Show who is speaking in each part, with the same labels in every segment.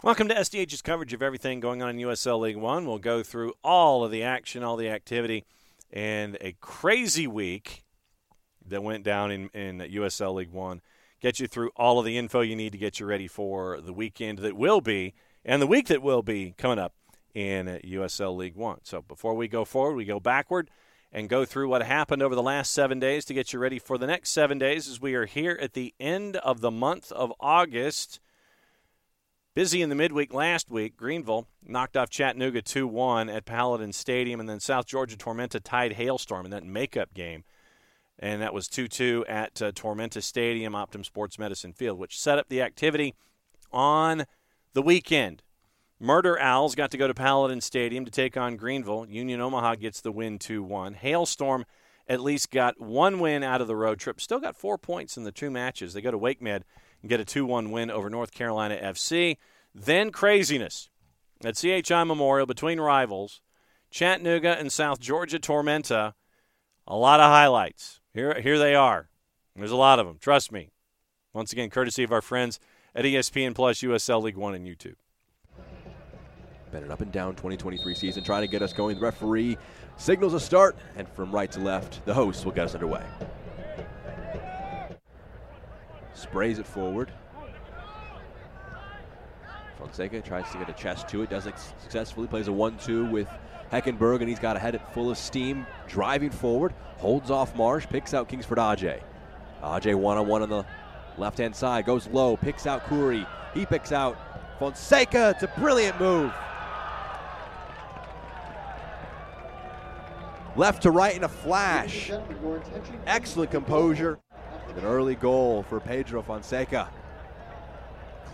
Speaker 1: Welcome to SDH's coverage of everything going on in USL League One. We'll go through all of the action, all the activity, and a crazy week that went down in, in USL League One. Get you through all of the info you need to get you ready for the weekend that will be and the week that will be coming up in USL League One. So before we go forward, we go backward and go through what happened over the last seven days to get you ready for the next seven days as we are here at the end of the month of August. Busy in the midweek last week, Greenville knocked off Chattanooga 2 1 at Paladin Stadium, and then South Georgia Tormenta tied Hailstorm in that makeup game. And that was 2 2 at uh, Tormenta Stadium, Optum Sports Medicine Field, which set up the activity on the weekend. Murder Owls got to go to Paladin Stadium to take on Greenville. Union Omaha gets the win 2 1. Hailstorm at least got one win out of the road trip. Still got four points in the two matches. They go to Wake Med and get a 2 1 win over North Carolina FC. Then craziness at CHI Memorial between rivals, Chattanooga and South Georgia Tormenta. A lot of highlights. Here, here they are. There's a lot of them. Trust me. Once again, courtesy of our friends at ESPN Plus, USL League One, and YouTube.
Speaker 2: Been an up and down 2023 season, trying to get us going. The referee signals a start, and from right to left, the hosts will get us underway. Sprays it forward. Fonseca tries to get a chest to it, does it successfully, plays a 1 2 with Heckenberg, and he's got a head full of steam, driving forward, holds off Marsh, picks out Kingsford Aj. Aj one on the left hand side, goes low, picks out Khoury. He picks out Fonseca. It's a brilliant move. Left to right in a flash. Excellent composure. An early goal for Pedro Fonseca.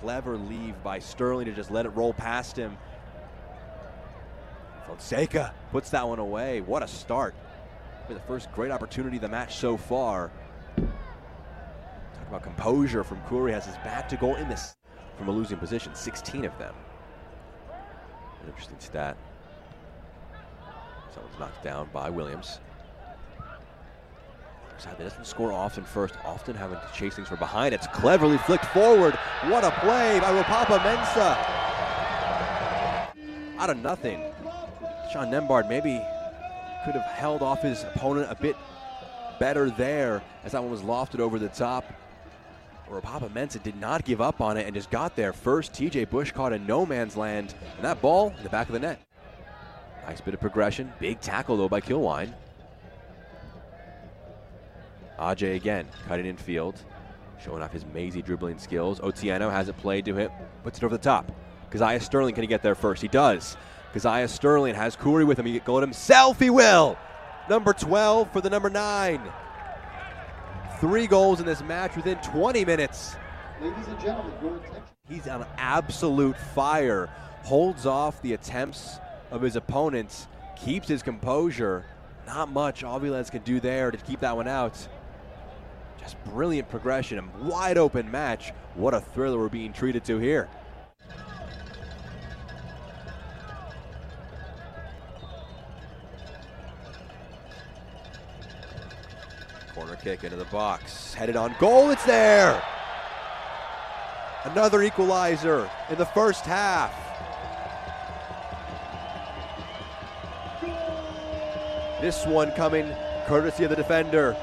Speaker 2: Clever leave by Sterling to just let it roll past him. Fonseca puts that one away. What a start. The first great opportunity of the match so far. Talk about composure from Khoury. Has his back to goal in this from a losing position. 16 of them. An interesting stat. Someone's knocked down by Williams. That doesn't score often first, often having to chase things from behind. It's cleverly flicked forward. What a play by Ropapa Mensah. Out of nothing. Sean Nembard maybe could have held off his opponent a bit better there as that one was lofted over the top. Ropapa Mensah did not give up on it and just got there first. TJ Bush caught in no man's land, and that ball in the back of the net. Nice bit of progression. Big tackle, though, by Kilwine. Aj again, cutting in field, showing off his mazy dribbling skills. Otieno has it played to him, puts it over the top. Kazaiah Sterling, can he get there first? He does. Kazaiah Sterling has Khoury with him. He get goal himself. He will. Number 12 for the number 9. Three goals in this match within 20 minutes.
Speaker 3: Ladies and gentlemen, your attention.
Speaker 2: He's on absolute fire. Holds off the attempts of his opponents. Keeps his composure. Not much Aviles can do there to keep that one out. Just brilliant progression and wide open match. What a thriller we're being treated to here. Corner kick into the box, headed on goal, it's there! Another equalizer in the first half. This one coming courtesy of the defender,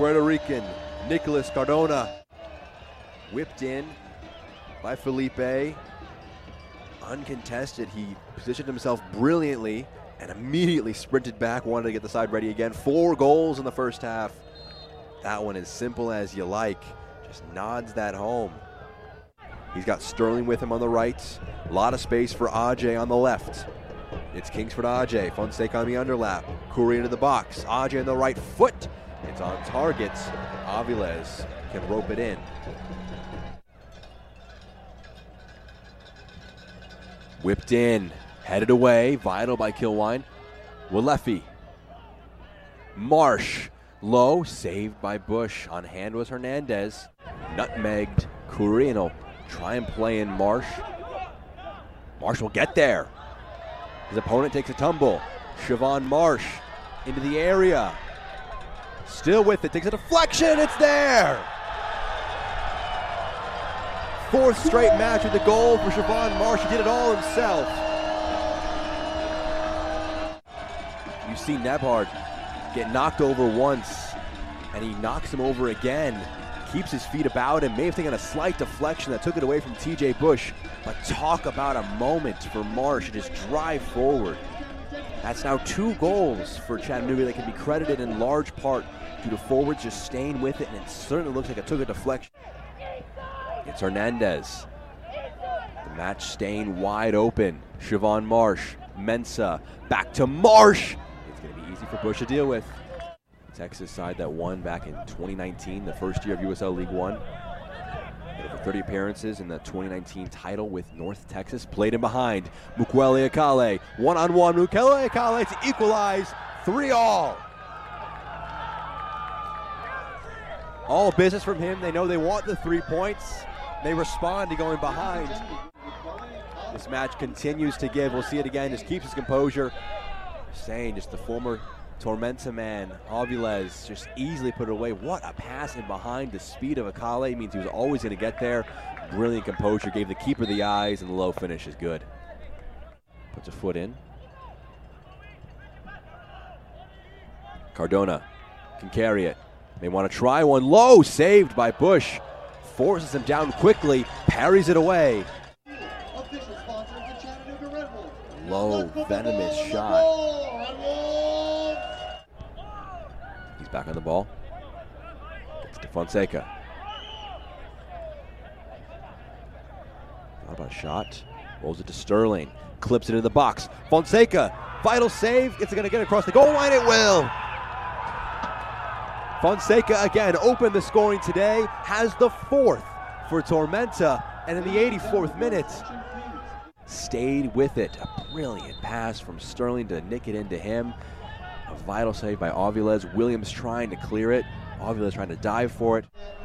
Speaker 2: Puerto Rican Nicolas Cardona. Whipped in by Felipe. Uncontested, he positioned himself brilliantly and immediately sprinted back, wanted to get the side ready again. Four goals in the first half. That one as simple as you like. Just nods that home. He's got Sterling with him on the right. A lot of space for Aj on the left. It's Kingsford Aj. Fonseca on the underlap. Curry into the box. Aj on the right foot. On target. Aviles can rope it in. Whipped in. Headed away. Vital by Kilwine. Walefi. Marsh. Low. Saved by Bush. On hand was Hernandez. Nutmegged. Curino. try and play in Marsh. Marsh will get there. His opponent takes a tumble. Chevone Marsh into the area. Still with it. Takes a deflection. It's there. Fourth straight match with the goal for Chevone Marsh. He did it all himself. You see Nebhard get knocked over once, and he knocks him over again. Keeps his feet about him. May have taken a slight deflection that took it away from TJ Bush. But talk about a moment for Marsh to just drive forward. That's now two goals for Chattanooga that can be credited in large part due to forward just staying with it, and it certainly looks like it took a deflection. It's Hernandez. The match staying wide open. Chevone Marsh, Mensah, back to Marsh. It's going to be easy for Bush to deal with. Texas side that won back in 2019, the first year of USL League One. Over 30 appearances in the 2019 title with North Texas. Played in behind. Mukwelle Akale. One on one. Mukwelle Akale to equalize. Three all. All business from him. They know they want the three points. They respond to going behind. This match continues to give. We'll see it again. Just keeps his composure. Saying just the former Tormenta man, Aviles, just easily put it away. What a pass in behind. The speed of Akale means he was always going to get there. Brilliant composure. Gave the keeper the eyes, and the low finish is good. Puts a foot in. Cardona can carry it. They want to try one low, saved by Bush. Forces him down quickly, parries it away. Low, venomous shot. He's back on the ball. Gets to Fonseca. How about a shot? Rolls it to Sterling. Clips it into the box. Fonseca, vital save. It's going to get across the goal line. It will. Fonseca again opened the scoring today. Has the fourth for Tormenta. And in the 84th minute, stayed with it. A brilliant pass from Sterling to nick it into him. A vital save by Aviles. Williams trying to clear it. Aviles trying to dive for it.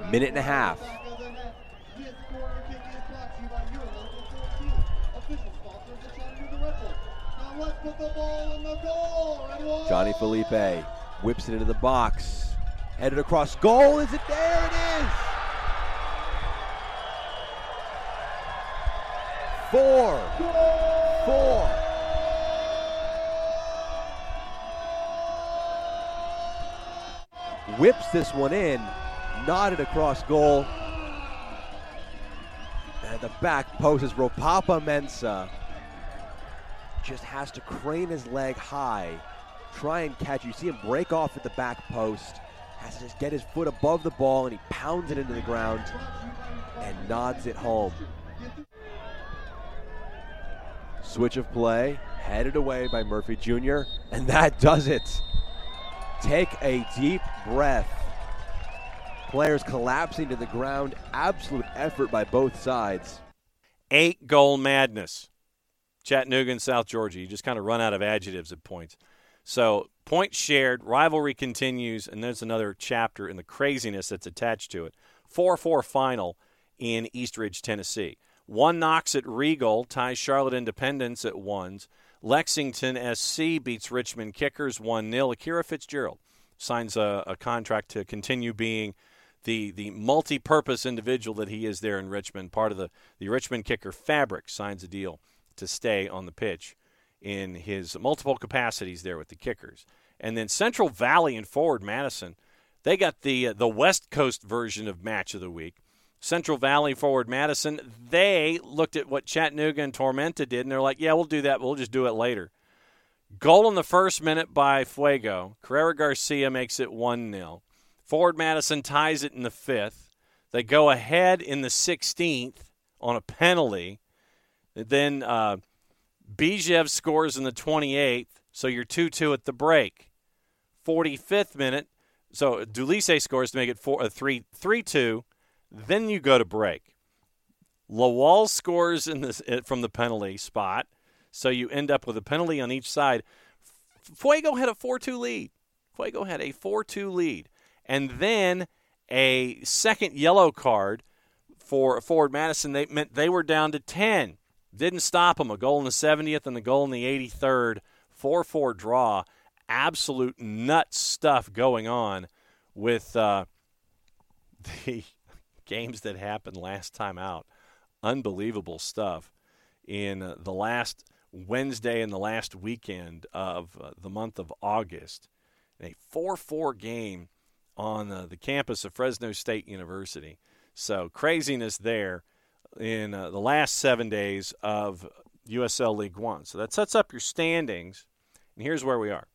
Speaker 2: Minute and a half.
Speaker 3: This corner kick is brought to you by your local 14, official sponsor of the Chattanooga Red Wolves. Now let's put the ball in the goal. Red Wolves.
Speaker 2: Johnny Felipe whips it into the box. Headed across goal. Is it there? It is. Four. Four. Whips this one in. Nodded across goal. And the back post is Ropapa Mensah. Just has to crane his leg high try and catch. You see him break off at the back post. Has to just get his foot above the ball and he pounds it into the ground and nods it home. Switch of play, headed away by Murphy Jr., and that does it. Take a deep breath. Players collapsing to the ground. Absolute effort by both sides.
Speaker 1: Eight goal madness. Chattanooga and South Georgia. You just kind of run out of adjectives at points. So points shared, rivalry continues, and there's another chapter in the craziness that's attached to it. 4 4 final in East Ridge, Tennessee. One Knox at Regal, ties Charlotte Independence at ones. Lexington SC beats Richmond Kickers 1 0. Akira Fitzgerald signs a, a contract to continue being the the multi-purpose individual that he is there in Richmond. Part of the the Richmond kicker fabric signs a deal to stay on the pitch in his multiple capacities there with the kickers. And then Central Valley and Forward Madison, they got the uh, the West Coast version of match of the week. Central Valley Forward Madison, they looked at what Chattanooga and Tormenta did, and they're like, "Yeah, we'll do that. We'll just do it later." Goal in the first minute by Fuego. Carrera Garcia makes it one 0 Forward Madison ties it in the fifth. They go ahead in the 16th on a penalty. Then uh, Bijev scores in the 28th, so you're 2 2 at the break. 45th minute, so Dulise scores to make it 4 uh, 3 3 2. Then you go to break. Lawal scores in this, from the penalty spot, so you end up with a penalty on each side. Fuego had a 4 2 lead. Fuego had a 4 2 lead. And then a second yellow card for Forward Madison. They meant they were down to 10. Didn't stop him. A goal in the 70th and the goal in the 83rd. 4 4 draw. Absolute nut stuff going on with uh, the games that happened last time out. Unbelievable stuff in the last Wednesday and the last weekend of uh, the month of August. A 4 4 game on uh, the campus of Fresno State University. So craziness there in uh, the last seven days of USL League One. So that sets up your standings. And here's where we are.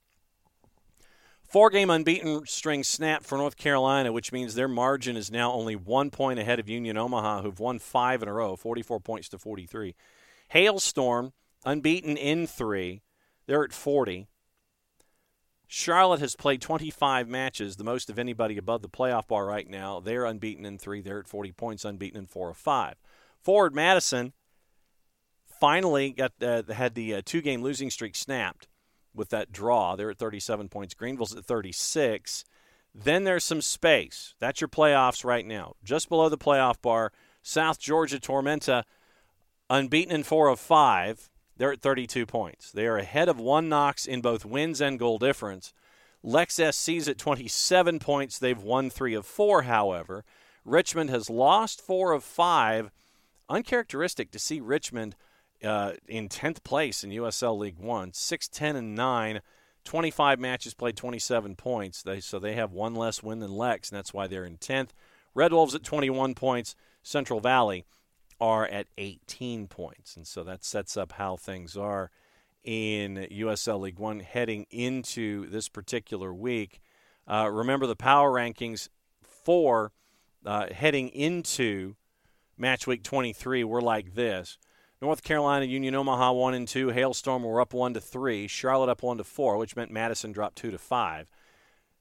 Speaker 1: Four game unbeaten string snap for North Carolina, which means their margin is now only one point ahead of Union Omaha, who've won five in a row, 44 points to 43. Hailstorm, unbeaten in three. They're at 40. Charlotte has played 25 matches, the most of anybody above the playoff bar right now. They're unbeaten in three. They're at 40 points, unbeaten in four of five. Forward Madison finally got uh, had the uh, two game losing streak snapped with that draw. They're at 37 points. Greenville's at 36. Then there's some space. That's your playoffs right now. Just below the playoff bar, South Georgia Tormenta, unbeaten in four of five. They're at 32 points. They are ahead of one Knox in both wins and goal difference. Lex SC's at 27 points. They've won three of four, however. Richmond has lost four of five. Uncharacteristic to see Richmond uh, in 10th place in USL League One, 6 10 and 9. 25 matches played, 27 points. They, so they have one less win than Lex, and that's why they're in 10th. Red Wolves at 21 points. Central Valley are at 18 points. And so that sets up how things are in USL League One heading into this particular week. Uh, remember the power rankings for uh, heading into match week 23 were like this. North Carolina, Union Omaha one and two. Hailstorm were up one to three. Charlotte up one to four, which meant Madison dropped two to five.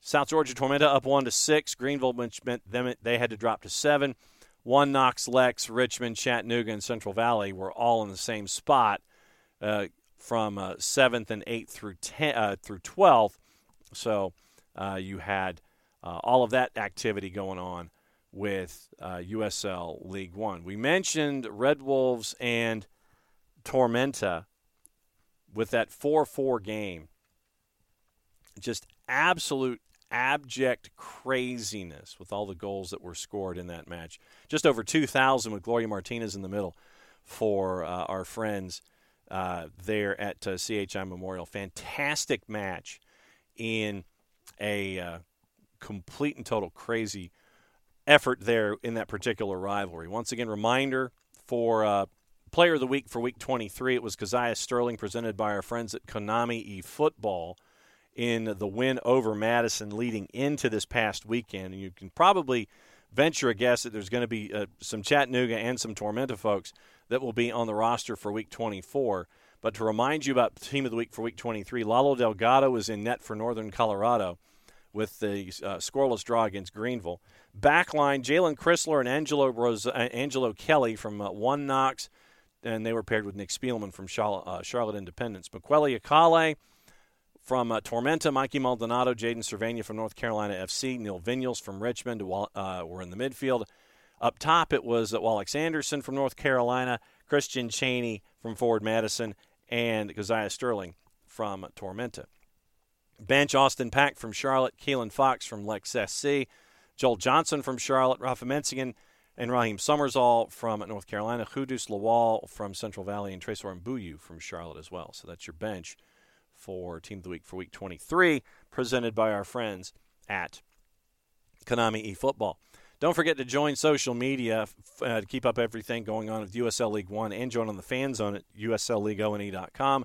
Speaker 1: South Georgia Tormenta up one to six. Greenville, which meant them they had to drop to seven. One Knox, Lex, Richmond, Chattanooga, and Central Valley were all in the same spot uh, from uh, seventh and eighth through ten, uh, through twelfth. So uh, you had uh, all of that activity going on with USL League One. We mentioned Red Wolves and Tormenta with that four-four game. Just absolute abject craziness with all the goals that were scored in that match. Just over 2,000 with Gloria Martinez in the middle for uh, our friends uh, there at uh, CHI Memorial. Fantastic match in a uh, complete and total crazy effort there in that particular rivalry. Once again, reminder for uh, Player of the Week for Week 23, it was Kazaiah Sterling presented by our friends at Konami eFootball in the win over Madison leading into this past weekend. And you can probably venture a guess that there's going to be uh, some Chattanooga and some Tormenta folks that will be on the roster for Week 24. But to remind you about Team of the Week for Week 23, Lalo Delgado is in net for Northern Colorado with the uh, scoreless draw against Greenville. Backline, Jalen Chrysler and Angelo, Rose- uh, Angelo Kelly from uh, One Knox, and they were paired with Nick Spielman from Charlotte, uh, Charlotte Independence. Mukwelle Akale from uh, Tormenta, Mikey Maldonado, Jaden Servania from North Carolina FC, Neil Vinyals from Richmond uh, were in the midfield. Up top, it was uh, Oalex Anderson from North Carolina, Christian Chaney from Forward Madison, and Kazaiah Sterling from Tormenta. Bench Austin Pack from Charlotte, Keelan Fox from Lex SC, Joel Johnson from Charlotte, Rafa Mentzingen and Raheem Somersall from North Carolina, Hudus Lawal from Central Valley, and Tresor Mbuyu from Charlotte as well. So that's your bench for Team of the Week for Week 23, presented by our friends at Konami eFootball. Don't forget to join social media uh, to keep up everything going on with USL League One and join on the fan zone at USLLeagueONE.com.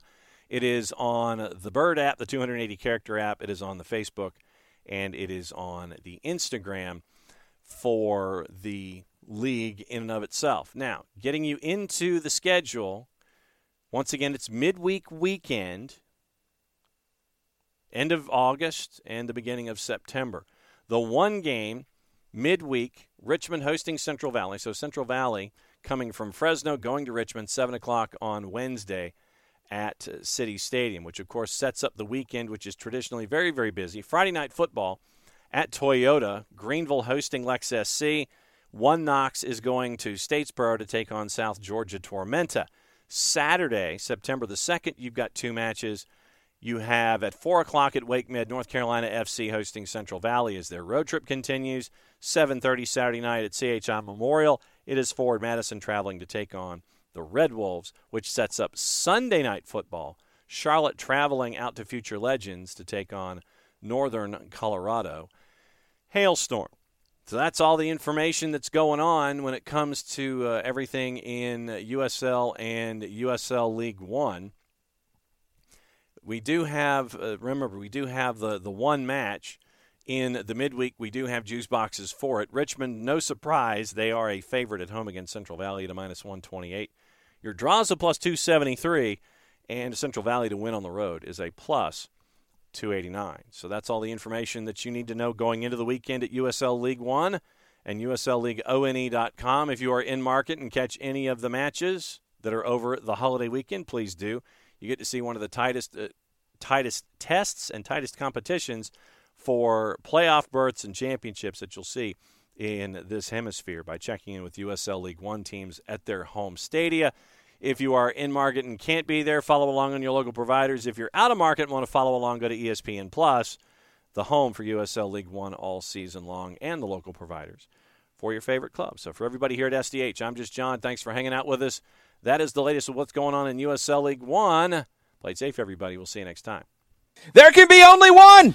Speaker 1: It is on the Bird app, the 280 character app. It is on the Facebook, and it is on the Instagram for the league in and of itself. Now, getting you into the schedule, once again, it's midweek weekend, end of August and the beginning of September. The one game midweek, Richmond hosting Central Valley. So Central Valley coming from Fresno, going to Richmond, 7 o'clock on Wednesday at City Stadium, which of course sets up the weekend, which is traditionally very, very busy. Friday night football at Toyota, Greenville hosting Lex SC. One Knox is going to Statesboro to take on South Georgia Tormenta. Saturday, September the 2nd, you've got two matches. You have at 4 o'clock at Wake Med, North Carolina FC hosting Central Valley as their road trip continues. 7.30 Saturday night at CHI Memorial. It is Forward Madison traveling to take on the Red Wolves, which sets up Sunday night football. Charlotte traveling out to Future Legends to take on Northern Colorado. Hailstorm. So that's all the information that's going on when it comes to uh, everything in USL and USL League One. We do have, uh, remember, we do have the, the one match in the midweek. We do have juice boxes for it. Richmond, no surprise, they are a favorite at home against Central Valley at a minus 128. Your draws a plus 273, and Central Valley to win on the road is a plus 289. So that's all the information that you need to know going into the weekend at USL League One and USLLeagueONE.com. If you are in market and catch any of the matches that are over the holiday weekend, please do. You get to see one of the tightest, uh, tightest tests and tightest competitions for playoff berths and championships that you'll see in this hemisphere by checking in with USL League One teams at their home stadia. If you are in market and can't be there, follow along on your local providers. If you're out of market and want to follow along, go to ESPN Plus, the home for USL League One all season long, and the local providers for your favorite club. So for everybody here at SDH, I'm just John. Thanks for hanging out with us. That is the latest of what's going on in USL League One. Play safe, everybody. We'll see you next time.
Speaker 4: There can be only one.